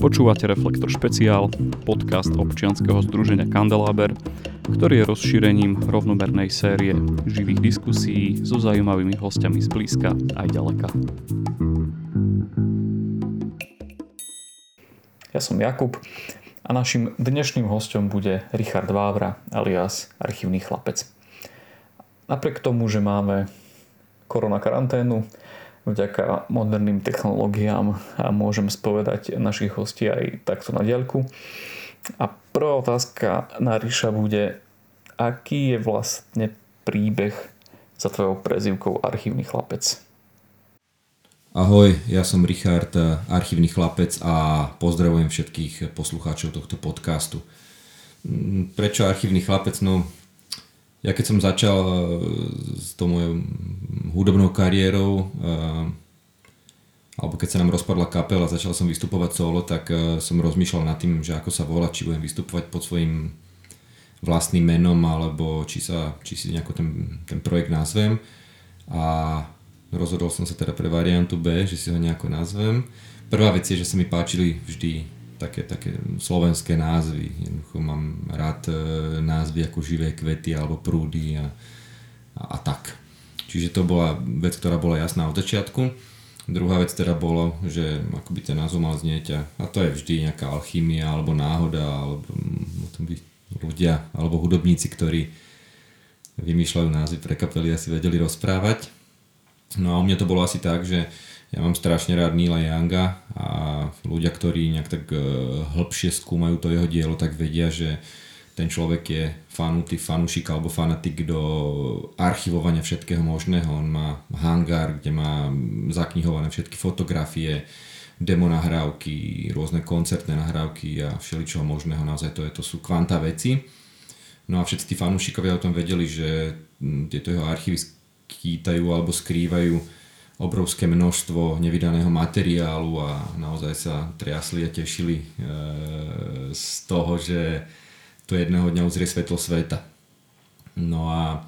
Počúvate Reflektor špeciál, podcast občianskeho združenia Kandeláber, ktorý je rozšírením rovnomernej série živých diskusí so zaujímavými hostiami z blízka aj ďaleka. Ja som Jakub a našim dnešným hostom bude Richard Vávra alias archívny chlapec. Napriek tomu, že máme korona karanténu, vďaka moderným technológiám a môžem spovedať našich hostí aj takto na diaľku. A prvá otázka na Ríša bude, aký je vlastne príbeh za tvojou prezivkou Archívny chlapec? Ahoj, ja som Richard, archívny chlapec a pozdravujem všetkých poslucháčov tohto podcastu. Prečo archívny chlapec? No, ja keď som začal eh, s tou mojou hudobnou kariérou, eh, alebo keď sa nám rozpadla kapela a začal som vystupovať solo, tak eh, som rozmýšľal nad tým, že ako sa volá, či budem vystupovať pod svojim vlastným menom, alebo či, sa, či si nejako ten, ten projekt nazvem. A rozhodol som sa teda pre variantu B, že si ho nejako nazvem. Prvá vec je, že sa mi páčili vždy také, také slovenské názvy. Jednoducho mám rád e, názvy ako živé kvety alebo prúdy a, a, a tak. Čiže to bola vec, ktorá bola jasná od začiatku. Druhá vec teda bolo, že ako by ten názov mal znieť a, to je vždy nejaká alchymia alebo náhoda alebo o tom by ľudia alebo hudobníci, ktorí vymýšľajú názvy pre kapely asi vedeli rozprávať. No a u mňa to bolo asi tak, že ja mám strašne rád Nila Younga a ľudia, ktorí nejak tak e, hĺbšie skúmajú to jeho dielo, tak vedia, že ten človek je fanúty, fanúšik alebo fanatik do archivovania všetkého možného. On má hangár, kde má zaknihované všetky fotografie, demo nahrávky, rôzne koncertné nahrávky a všeličoho možného. Naozaj to, je, to sú kvanta veci. No a všetci tí fanúšikovia o tom vedeli, že tieto jeho archívy skýtajú alebo skrývajú obrovské množstvo nevydaného materiálu a naozaj sa triasli a tešili e, z toho, že to jedného dňa uzrie svetlo sveta. No a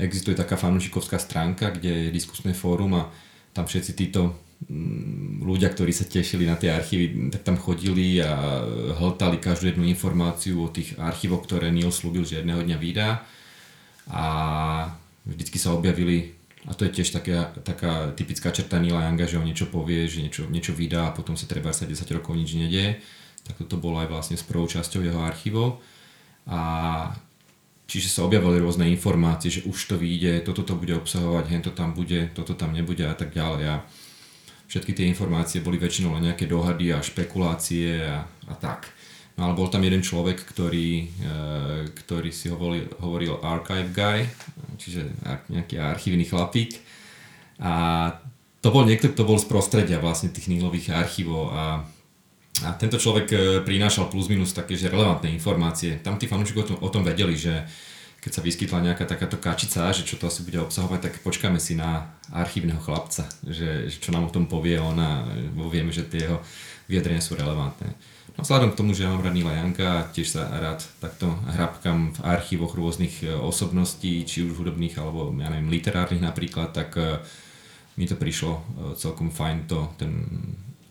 existuje taká fanúšikovská stránka, kde je diskusné fórum a tam všetci títo mm, ľudia, ktorí sa tešili na tie archívy, tak tam chodili a hltali každú jednu informáciu o tých archívoch, ktoré Neil slúbil, že jedného dňa vydá. A vždycky sa objavili a to je tiež taká, taká typická črta Nila Younga, že on niečo povie, že niečo, niečo vydá a potom sa treba sa 10 rokov nič nedieje. Tak toto bolo aj vlastne s prvou časťou jeho archívov. A čiže sa objavili rôzne informácie, že už to vyjde, toto to bude obsahovať, hento tam bude, toto tam nebude a tak ďalej. A všetky tie informácie boli väčšinou len nejaké dohady a špekulácie a, a tak. No ale bol tam jeden človek, ktorý, e, ktorý si hovoril, hovoril archive guy, čiže nejaký archívny chlapík. A to bol niekto, kto bol z prostredia vlastne tých Nílových archívov a, a tento človek e, prinášal plus minus také, že relevantné informácie. Tam tí fanúšikov o tom, o tom vedeli, že keď sa vyskytla nejaká takáto kačica, že čo to asi bude obsahovať, tak počkáme si na archívneho chlapca, že, že čo nám o tom povie on a vieme, že tie jeho vyjadrenia sú relevantné. No vzhľadom k tomu, že ja mám rád Nila Janka tiež sa rád takto hrabkam v archívoch rôznych e, osobností, či už hudobných alebo ja neviem, literárnych napríklad, tak e, mi to prišlo e, celkom fajn to, ten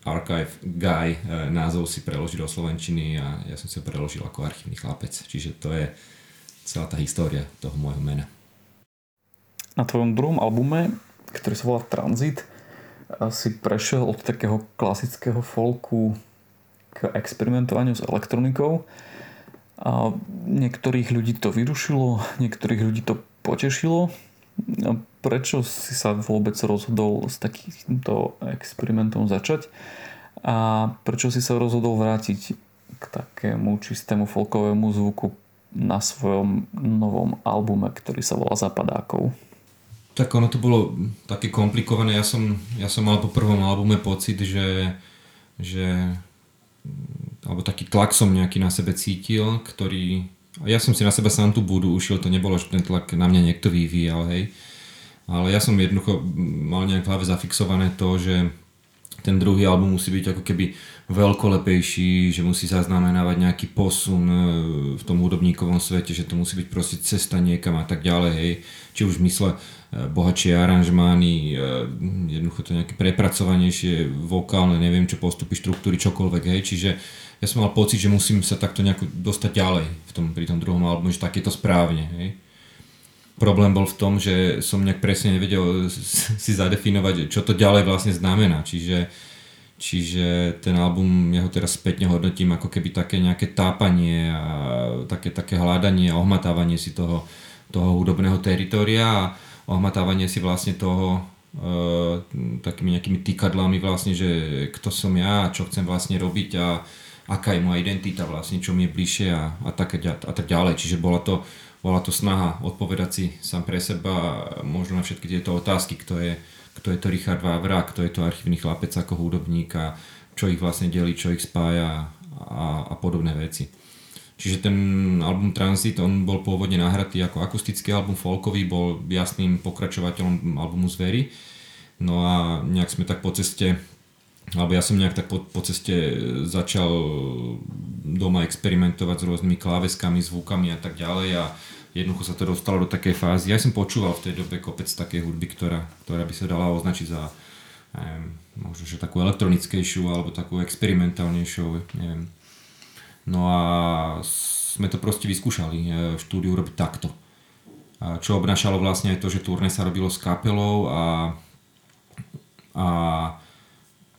Archive Guy názov si preložiť do Slovenčiny a ja som si preložil ako archívny chlapec. Čiže to je celá tá história toho môjho mena. Na tvojom druhom albume, ktorý sa volá Transit, si prešiel od takého klasického folku k experimentovaniu s elektronikou. A niektorých ľudí to vyrušilo, niektorých ľudí to potešilo. A prečo si sa vôbec rozhodol s takýmto experimentom začať? A prečo si sa rozhodol vrátiť k takému čistému folkovému zvuku na svojom novom albume, ktorý sa volá Zapadákov? Tak ono to bolo také komplikované. Ja som, ja som mal po prvom albume pocit, že, že alebo taký tlak som nejaký na sebe cítil, ktorý, ja som si na seba sám tú budu ušiel, to nebolo, že ten tlak na mňa niekto vyvíjal, hej. Ale ja som jednoducho mal nejak v hlave zafixované to, že ten druhý album musí byť ako keby veľkolepejší, že musí zaznamenávať nejaký posun e, v tom hudobníkovom svete, že to musí byť proste cesta niekam a tak ďalej, hej. Či už v mysle e, bohatšie aranžmány, e, jednoducho to nejaké prepracovanejšie, vokálne, neviem čo, postupy, štruktúry, čokoľvek, hej. Čiže ja som mal pocit, že musím sa takto nejako dostať ďalej v tom, pri tom druhom albume, že tak je to správne, hej problém bol v tom, že som nejak presne nevedel si zadefinovať, čo to ďalej vlastne znamená. Čiže, čiže ten album, ja ho teraz spätne hodnotím ako keby také nejaké tápanie a také, také hľadanie a ohmatávanie si toho, toho hudobného teritoria a ohmatávanie si vlastne toho e, takými nejakými týkadlami vlastne, že kto som ja a čo chcem vlastne robiť a aká je moja identita vlastne, čo mi je bližšie a, a, tak, a tak ďalej. Čiže bola to, bola to snaha odpovedať si sám pre seba možno na všetky tieto otázky, kto je, kto je to Richard Vávra, kto je to archívny chlapec ako hudobník a čo ich vlastne delí, čo ich spája a, a podobné veci. Čiže ten album Transit, on bol pôvodne nahratý ako akustický album folkový, bol jasným pokračovateľom albumu Zvery. No a nejak sme tak po ceste, alebo ja som nejak tak po, po ceste začal doma experimentovať s rôznymi kláveskami, zvukami a tak ďalej a jednoducho sa to dostalo do takej fázy. Ja som počúval v tej dobe kopec takej hudby, ktorá, ktorá by sa dala označiť za neviem, možno, že takú elektronickejšiu alebo takú experimentálnejšiu, neviem. No a sme to proste vyskúšali e, v štúdiu robiť takto. Čo obnášalo vlastne aj to, že turné sa robilo s kapelou a, a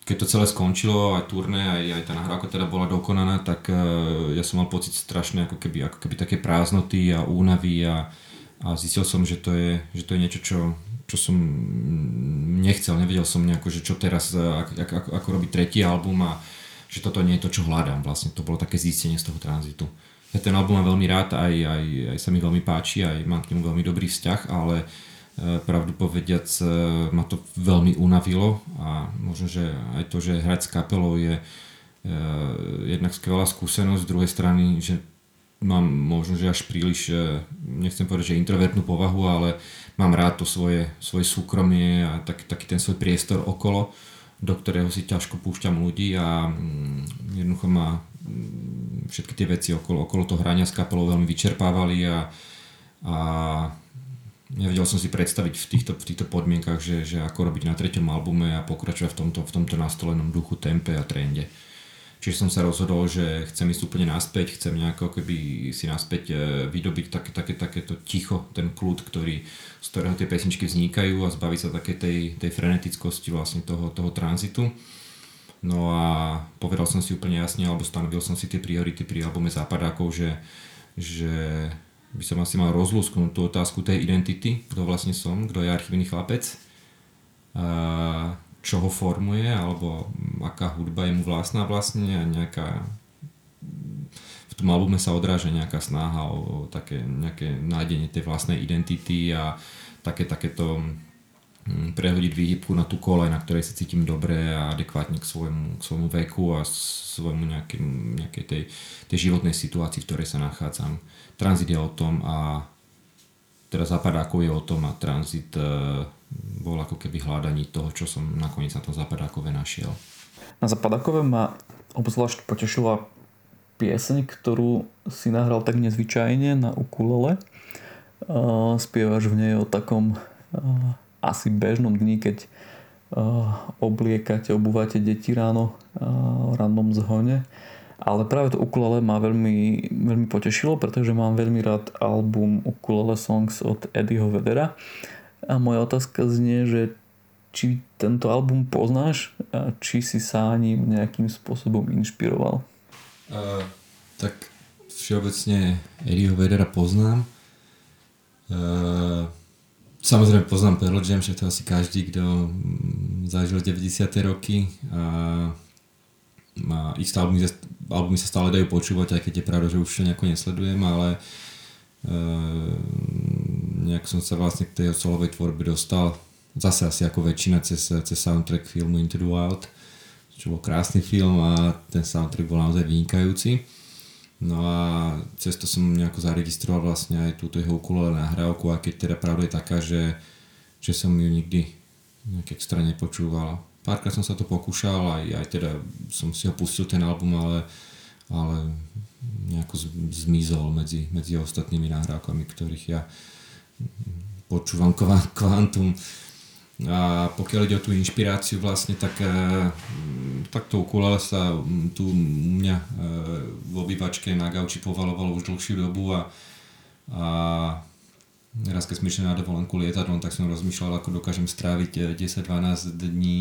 keď to celé skončilo, aj turné, aj, aj tá nahrávka teda bola dokonaná, tak uh, ja som mal pocit strašné ako keby, ako keby také prázdnoty a únavy a, a zistil som, že to je, že to je niečo, čo, čo som nechcel, nevedel som nejako, že čo teraz, ako, ako, ako robiť tretí album a že toto nie je to, čo hľadám vlastne, to bolo také zistenie z toho tranzitu. Ja ten album mám veľmi rád, aj, aj, aj sa mi veľmi páči, aj mám k nemu veľmi dobrý vzťah, ale uh, E, pravdu povediac e, ma to veľmi unavilo a možno, že aj to, že hrať s kapelou je e, jednak skvelá skúsenosť, z druhej strany, že mám možno, že až príliš, nechcem povedať, že introvertnú povahu, ale mám rád to svoje, svoje súkromie a tak, taký ten svoj priestor okolo, do ktorého si ťažko púšťam ľudí a mm, jednoducho ma mm, všetky tie veci okolo, okolo toho hrania s kapelou veľmi vyčerpávali a, a nevedel som si predstaviť v týchto, v týchto podmienkach, že, že ako robiť na treťom albume a pokračovať v tomto, v tomto nastolenom duchu, tempe a trende. Čiže som sa rozhodol, že chcem ísť úplne naspäť, chcem nejako keby si naspäť e, vydobiť také, také, takéto ticho, ten kľud, ktorý, z ktorého tie pesničky vznikajú a zbaviť sa také tej, tej frenetickosti vlastne toho, toho tranzitu. No a povedal som si úplne jasne, alebo stanovil som si tie priority pri albume Západákov, že, že by som asi mal rozlúsknúť tú otázku tej identity, kto vlastne som, kto je archívny chlapec, čo ho formuje, alebo aká hudba je mu vlastná vlastne a nejaká v tom albume sa odráža nejaká snaha o také nejaké nájdenie tej vlastnej identity a také takéto hm, prehodiť výhybku na tú kolej, na ktorej sa cítim dobre a adekvátne k svojmu, k svojmu veku a svojmu nejakej, nejakej tej, tej životnej situácii, v ktorej sa nachádzam tranzit je o tom a teda zapadákov je o tom a tranzit e, bol ako keby hľadaní toho, čo som nakoniec na tom zapadákove našiel. Na zapadákove ma obzvlášť potešila pieseň, ktorú si nahral tak nezvyčajne na ukulele. Uh, spievaš v nej o takom uh, asi bežnom dni, keď obliekate, obúvate deti ráno v rannom zhone ale práve to ukulele ma veľmi, veľmi potešilo, pretože mám veľmi rád album Ukulele Songs od Eddieho Vedera. A moja otázka znie, že či tento album poznáš a či si sa ním nejakým spôsobom inšpiroval? Uh, tak všeobecne Eddieho Vedera poznám. Uh, samozrejme poznám Pearl Jam, že to asi každý, kto zažil 90. roky. Uh, a ich albumy, albumy sa stále dajú počúvať, aj keď je pravda, že už to nejako nesledujem, ale e, nejak som sa vlastne k tej solovej tvorbe dostal zase asi ako väčšina cez, cez soundtrack filmu Into the Wild, čo bol krásny film a ten soundtrack bol naozaj vynikajúci. No a cez to som nejako zaregistroval vlastne aj túto jeho ukulele nahrávku a keď teda pravda je taká, že, že som ju nikdy nejak extra nepočúval párkrát som sa to pokúšal, aj, aj teda som si ho pustil ten album, ale, ale nejako zmizol medzi, medzi ostatnými nahrávkami, ktorých ja počúvam kvantum. A pokiaľ ide o tú inšpiráciu vlastne, tak, e, tak to ukulele sa tu u mňa e, v obývačke na gauči povalovalo už dlhšiu dobu a, a raz keď sme išli na dovolenku lietadlom, tak som rozmýšľal, ako dokážem stráviť 10-12 e, dní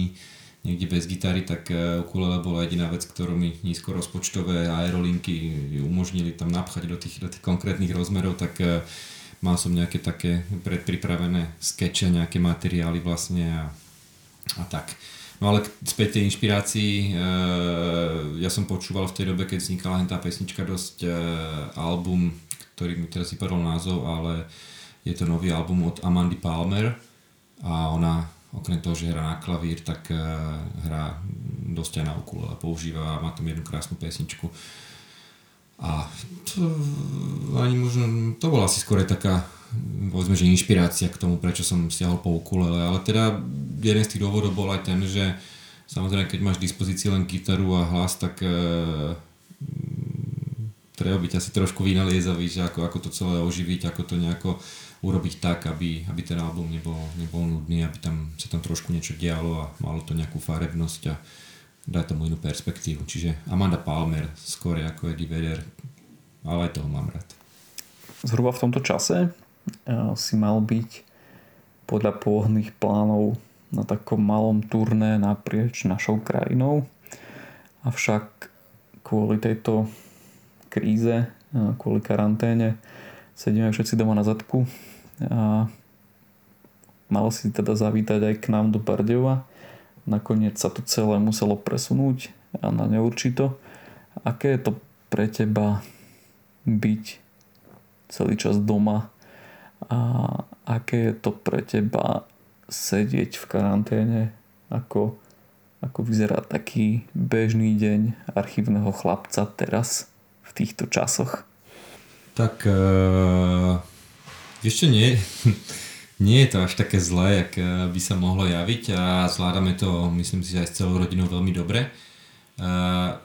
niekde bez gitary, tak ukulele bola jediná vec, ktorú mi nízko rozpočtové aerolinky umožnili tam napchať do tých, do tých konkrétnych rozmerov, tak mal som nejaké také predpripravené skeče, nejaké materiály vlastne a, a tak. No ale späť tej inšpirácii, e, ja som počúval v tej dobe, keď vznikala tá pesnička dosť album, ktorý mi teraz vypadol názov, ale je to nový album od Amandy Palmer a ona okrem toho, že hrá na klavír, tak e, hrá dosť aj na ukulele, používa má tam jednu krásnu pesničku. A to, ani možno, to bola asi skôr taká povedzme, že inšpirácia k tomu, prečo som stiahol po ukulele, ale teda jeden z tých dôvodov bol aj ten, že samozrejme, keď máš v dispozícii len gitaru a hlas, tak e, treba byť asi trošku vynaliezavý, že ako, ako to celé oživiť, ako to nejako urobiť tak, aby, aby ten album nebol, nebol nudný, aby tam sa tam trošku niečo dialo a malo to nejakú farebnosť a dá tomu inú perspektívu. Čiže Amanda Palmer skôr ako Eddie Vedder, ale aj toho mám rád. Zhruba v tomto čase uh, si mal byť podľa pôvodných plánov na takom malom turné naprieč našou krajinou. Avšak kvôli tejto kríze, uh, kvôli karanténe, sedíme všetci doma na zadku a mal si teda zavítať aj k nám do Bardejova Nakoniec sa to celé muselo presunúť a na neurčito. Aké je to pre teba byť celý čas doma a aké je to pre teba sedieť v karanténe, ako, ako vyzerá taký bežný deň archívneho chlapca teraz v týchto časoch? Tak uh, ešte nie. nie je to až také zlé, jak eh, by sa mohlo javiť a zvládame to, myslím si, aj s celou rodinou veľmi dobre. Uh,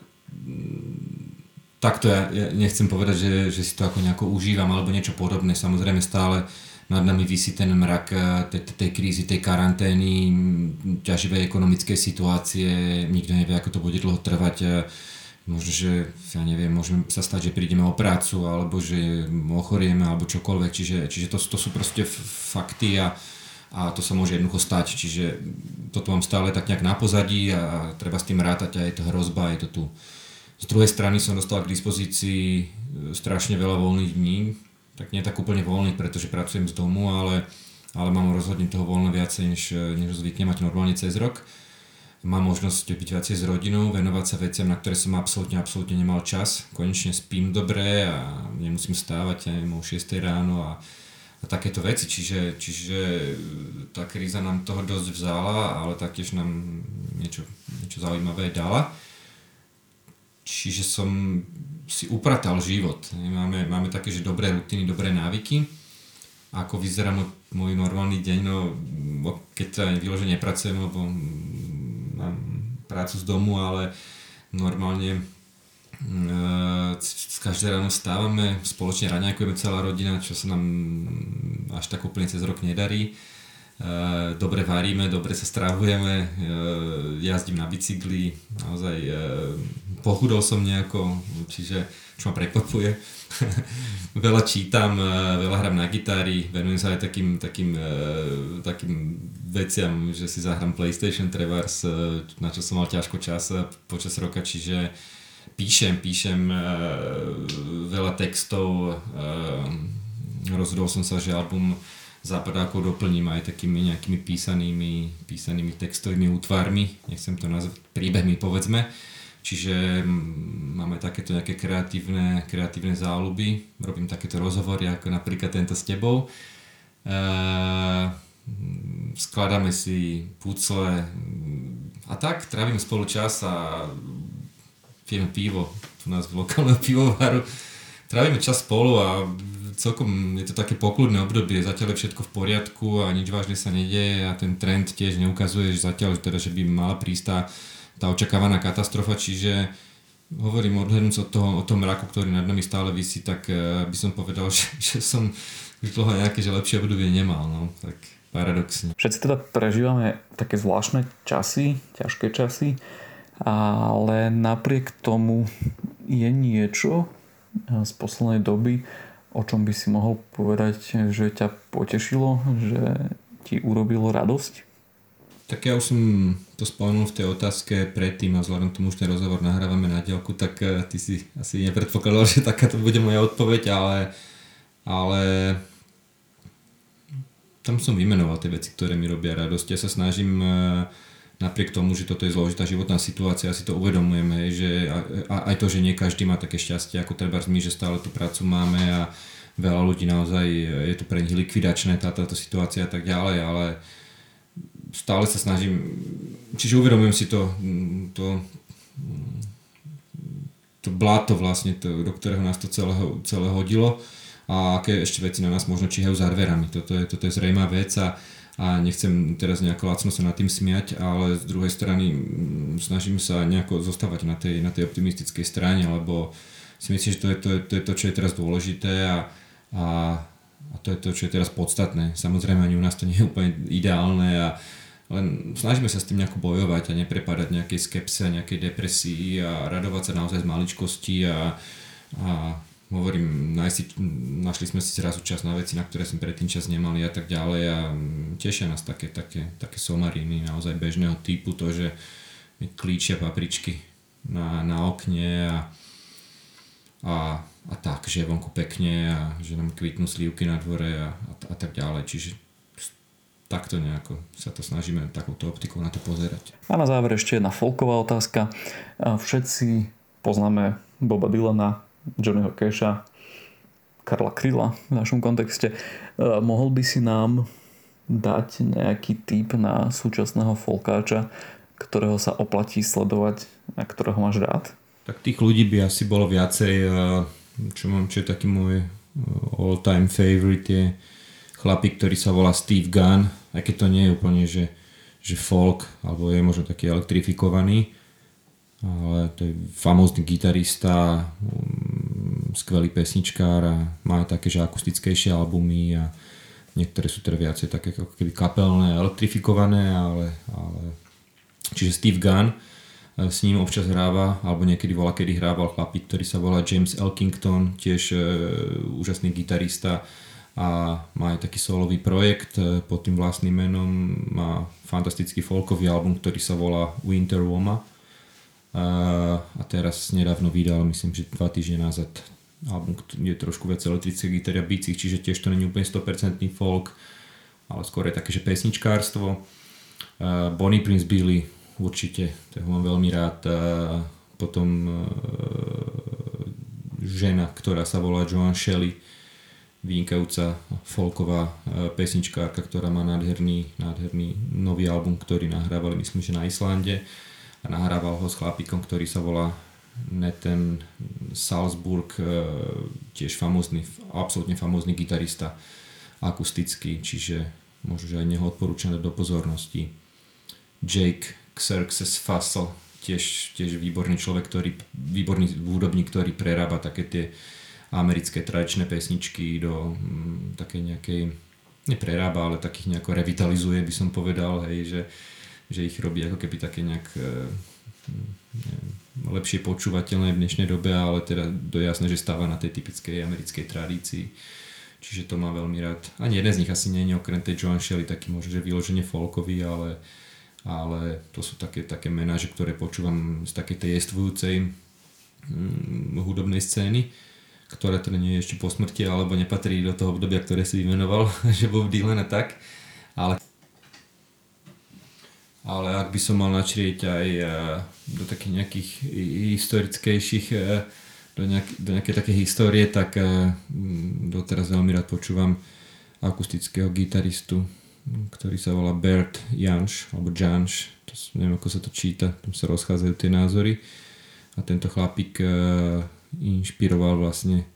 takto ja, ja nechcem povedať, že, že si to ako nejako užívam alebo niečo podobné. Samozrejme stále nad nami vysí ten mrak tej, tej krízy, tej karantény, ťaživej ekonomickej situácie, nikto nevie, ako to bude dlho trvať možno, že ja neviem, môžeme sa stať, že prídeme o prácu alebo že ochorieme alebo čokoľvek, čiže, čiže to, to sú proste fakty a, a to sa môže jednoducho stať, čiže toto mám stále tak nejak na pozadí a treba s tým rátať a je to hrozba, je to tu. Z druhej strany som dostal k dispozícii e, strašne veľa voľných dní, tak nie tak úplne voľných, pretože pracujem z domu, ale, ale mám rozhodne toho voľno viacej, než, než zvykne mať normálne cez rok mám možnosť byť viacej s rodinou, venovať sa veciam, na ktoré som absolútne, absolútne nemal čas. Konečne spím dobre a nemusím stávať aj o 6 ráno a, a takéto veci. Čiže, čiže tá kríza nám toho dosť vzala, ale taktiež nám niečo, niečo zaujímavé dala. Čiže som si upratal život. Máme, máme také, že dobré rutiny, dobré návyky. Ako vyzerá môj, môj normálny deň, no keď sa vyložene nepracujem, lebo prácu z domu, ale normálne mm, z každé ráno stávame, spoločne raňajkujeme celá rodina, čo sa nám až tak úplne cez rok nedarí. Dobre varíme, dobre sa stravujeme, jazdím na bicykli, naozaj pochudol som nejako, čiže čo ma prekvapuje. veľa čítam, veľa hrám na gitári, venujem sa aj takým, takým, takým veciam, že si zahrám PlayStation Trebars, na čo som mal ťažko čas počas roka, čiže píšem, píšem veľa textov, rozhodol som sa, že album západákov doplním aj takými nejakými písanými, písanými textovými útvarmi, nechcem to nazvať príbehmi povedzme, Čiže máme takéto nejaké kreatívne, kreatívne záľuby, robím takéto rozhovory ako napríklad tento s tebou. Uh, skladáme si pucle a tak trávim spolu čas a pijeme pivo, tu nás v lokálneho pivovaru. Trávime čas spolu a celkom je to také pokludné obdobie, zatiaľ je všetko v poriadku a nič vážne sa nedieje a ten trend tiež neukazuje, že zatiaľ teda, že by mala prísť tá, tá očakávaná katastrofa, čiže hovorím odhľadnúť od toho, o tom mraku, ktorý nad nami stále vysí, tak uh, by som povedal, že, že som už dlho nejaké, že lepšie obdobie nemal, no, tak paradoxne. Všetci teda prežívame také zvláštne časy, ťažké časy, ale napriek tomu je niečo z poslednej doby, o čom by si mohol povedať, že ťa potešilo, že ti urobilo radosť? Tak ja už som to spomenul v tej otázke predtým a vzhľadom tomu, že ten rozhovor nahrávame na dielku, tak eh, ty si asi nepredpokladal, že takáto bude moja odpoveď, ale, ale tam som vymenoval tie veci, ktoré mi robia radosť. Ja sa snažím uh, napriek tomu, že toto je zložitá životná situácia, si to uvedomujeme, že aj to, že nie každý má také šťastie ako treba my, že stále tú prácu máme a veľa ľudí naozaj je to pre nich likvidačné tá, táto situácia a tak ďalej, ale stále sa snažím, čiže uvedomujem si to, to, to bláto vlastne, to, do ktorého nás to celé, celé hodilo a aké ešte veci na nás možno číhajú za dverami. Toto je, toto je zrejmá vec a a nechcem teraz nejako lacno sa nad tým smiať, ale z druhej strany snažím sa nejako zostávať na tej, na tej optimistickej strane, lebo si myslím, že to je to, to, je to čo je teraz dôležité a, a, a to je to, čo je teraz podstatné. Samozrejme ani u nás to nie je úplne ideálne a len snažíme sa s tým nejako bojovať a neprepadať nejakej skepse, nejakej depresii a radovať sa naozaj z maličkosti a, a hovorím, nájsi, našli sme si zrazu čas na veci, na ktoré sme predtým čas nemali a tak ďalej a tešia nás také, také, také somariny naozaj bežného typu, to, že mi klíčia papričky na, na okne a, a, a tak, že je vonku pekne a že nám kvitnú slívky na dvore a, a, a tak ďalej, čiže takto nejako sa to snažíme takouto optikou na to pozerať. A na záver ešte jedna folková otázka. Všetci poznáme Boba Dylana, Johnnyho Casha, Karla Kryla v našom kontexte. Eh, mohol by si nám dať nejaký typ na súčasného folkáča, ktorého sa oplatí sledovať a ktorého máš rád? Tak tých ľudí by asi bolo viacej, eh, čo mám, čo je taký môj eh, all time favorite je chlapík, ktorý sa volá Steve Gunn, aj keď to nie je úplne, že, že folk, alebo je možno taký elektrifikovaný, ale to je famózny gitarista, skvelý pesničkár a má také, že akustickejšie albumy a niektoré sú teda viacej také ako keby kapelné, elektrifikované, ale, ale... čiže Steve Gunn e, s ním občas hráva, alebo niekedy volá, kedy hrával chlapík, ktorý sa volá James Elkington, tiež e, úžasný gitarista a má aj taký solový projekt e, pod tým vlastným menom, má fantastický folkový album, ktorý sa volá Winter Woma. A teraz nedávno vydal, myslím, že dva týždne nazad album, je trošku viac elektrické gitary a bicích, čiže tiež to není úplne 100% folk, ale skôr je také, že pesničkárstvo. Bonnie Prince Billy, určite, toho mám veľmi rád. Potom žena, ktorá sa volá Joan Shelley, vynikajúca folková pesničkárka, ktorá má nádherný, nádherný nový album, ktorý nahrávali myslím, že na Islande a nahrával ho s chlapíkom, ktorý sa volá Nathan Salzburg, e, tiež famózny, absolútne famózny gitarista akustický, čiže možno, že aj neho odporúčam do pozornosti. Jake Xerxes Fassel, tiež, tiež výborný človek, ktorý, výborný hudobník, ktorý prerába také tie americké tradičné pesničky do mm, také nejakej, neprerába, ale takých nejako revitalizuje, by som povedal, hej, že že ich robí ako keby také nejak e, neviem, lepšie počúvateľné v dnešnej dobe, ale teda jasné, že stáva na tej typickej americkej tradícii. Čiže to má veľmi rád. Ani jeden z nich asi nie je okrem tej Joan Shelley taký možno, že vyloženie folkový, ale, ale to sú také, také menáže, ktoré počúvam z takej tej jestvujúcej hm, hudobnej scény, ktorá teda nie je ešte po smrti alebo nepatrí do toho obdobia, ktoré si vymenoval, že Bob Dylan a tak. Ale ale ak by som mal načrieť aj eh, do takých nejakých historickejších, eh, do, nejak, do nejakej také histórie, tak eh, doteraz veľmi rád počúvam akustického gitaristu, ktorý sa volá Bert Janš, alebo Janš, to, neviem ako sa to číta, tam sa rozchádzajú tie názory. A tento chlapík inšpiroval vlastne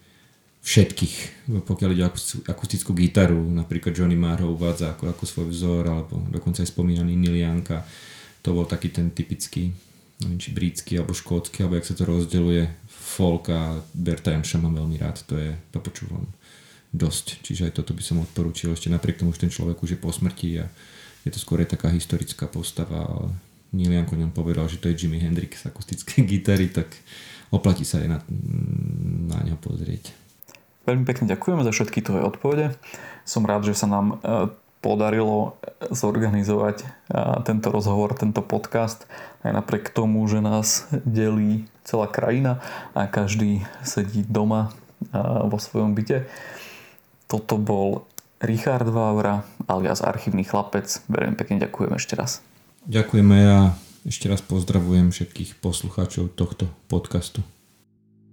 všetkých, pokiaľ ide o akustickú gitaru, napríklad Johnny Marr ho uvádza ako, ako svoj vzor, alebo dokonca aj spomínaný Nilianka, to bol taký ten typický, neviem, či britský alebo škótsky, alebo jak sa to rozdeluje, folk a Berta Janša mám veľmi rád, to je, to počúvam dosť, čiže aj toto by som odporúčil, ešte napriek tomu, že ten človek už je po smrti a je to skôr taká historická postava, ale Neil Young o ňom povedal, že to je Jimi Hendrix akustické gitary, tak oplatí sa aj na, na ňo pozrieť. Veľmi pekne ďakujem za všetky tvoje odpovede. Som rád, že sa nám e, podarilo zorganizovať e, tento rozhovor, tento podcast aj napriek tomu, že nás delí celá krajina a každý sedí doma e, vo svojom byte. Toto bol Richard Vaura alias Archívny chlapec. Veľmi pekne ďakujem ešte raz. Ďakujeme a ešte raz pozdravujem všetkých poslucháčov tohto podcastu.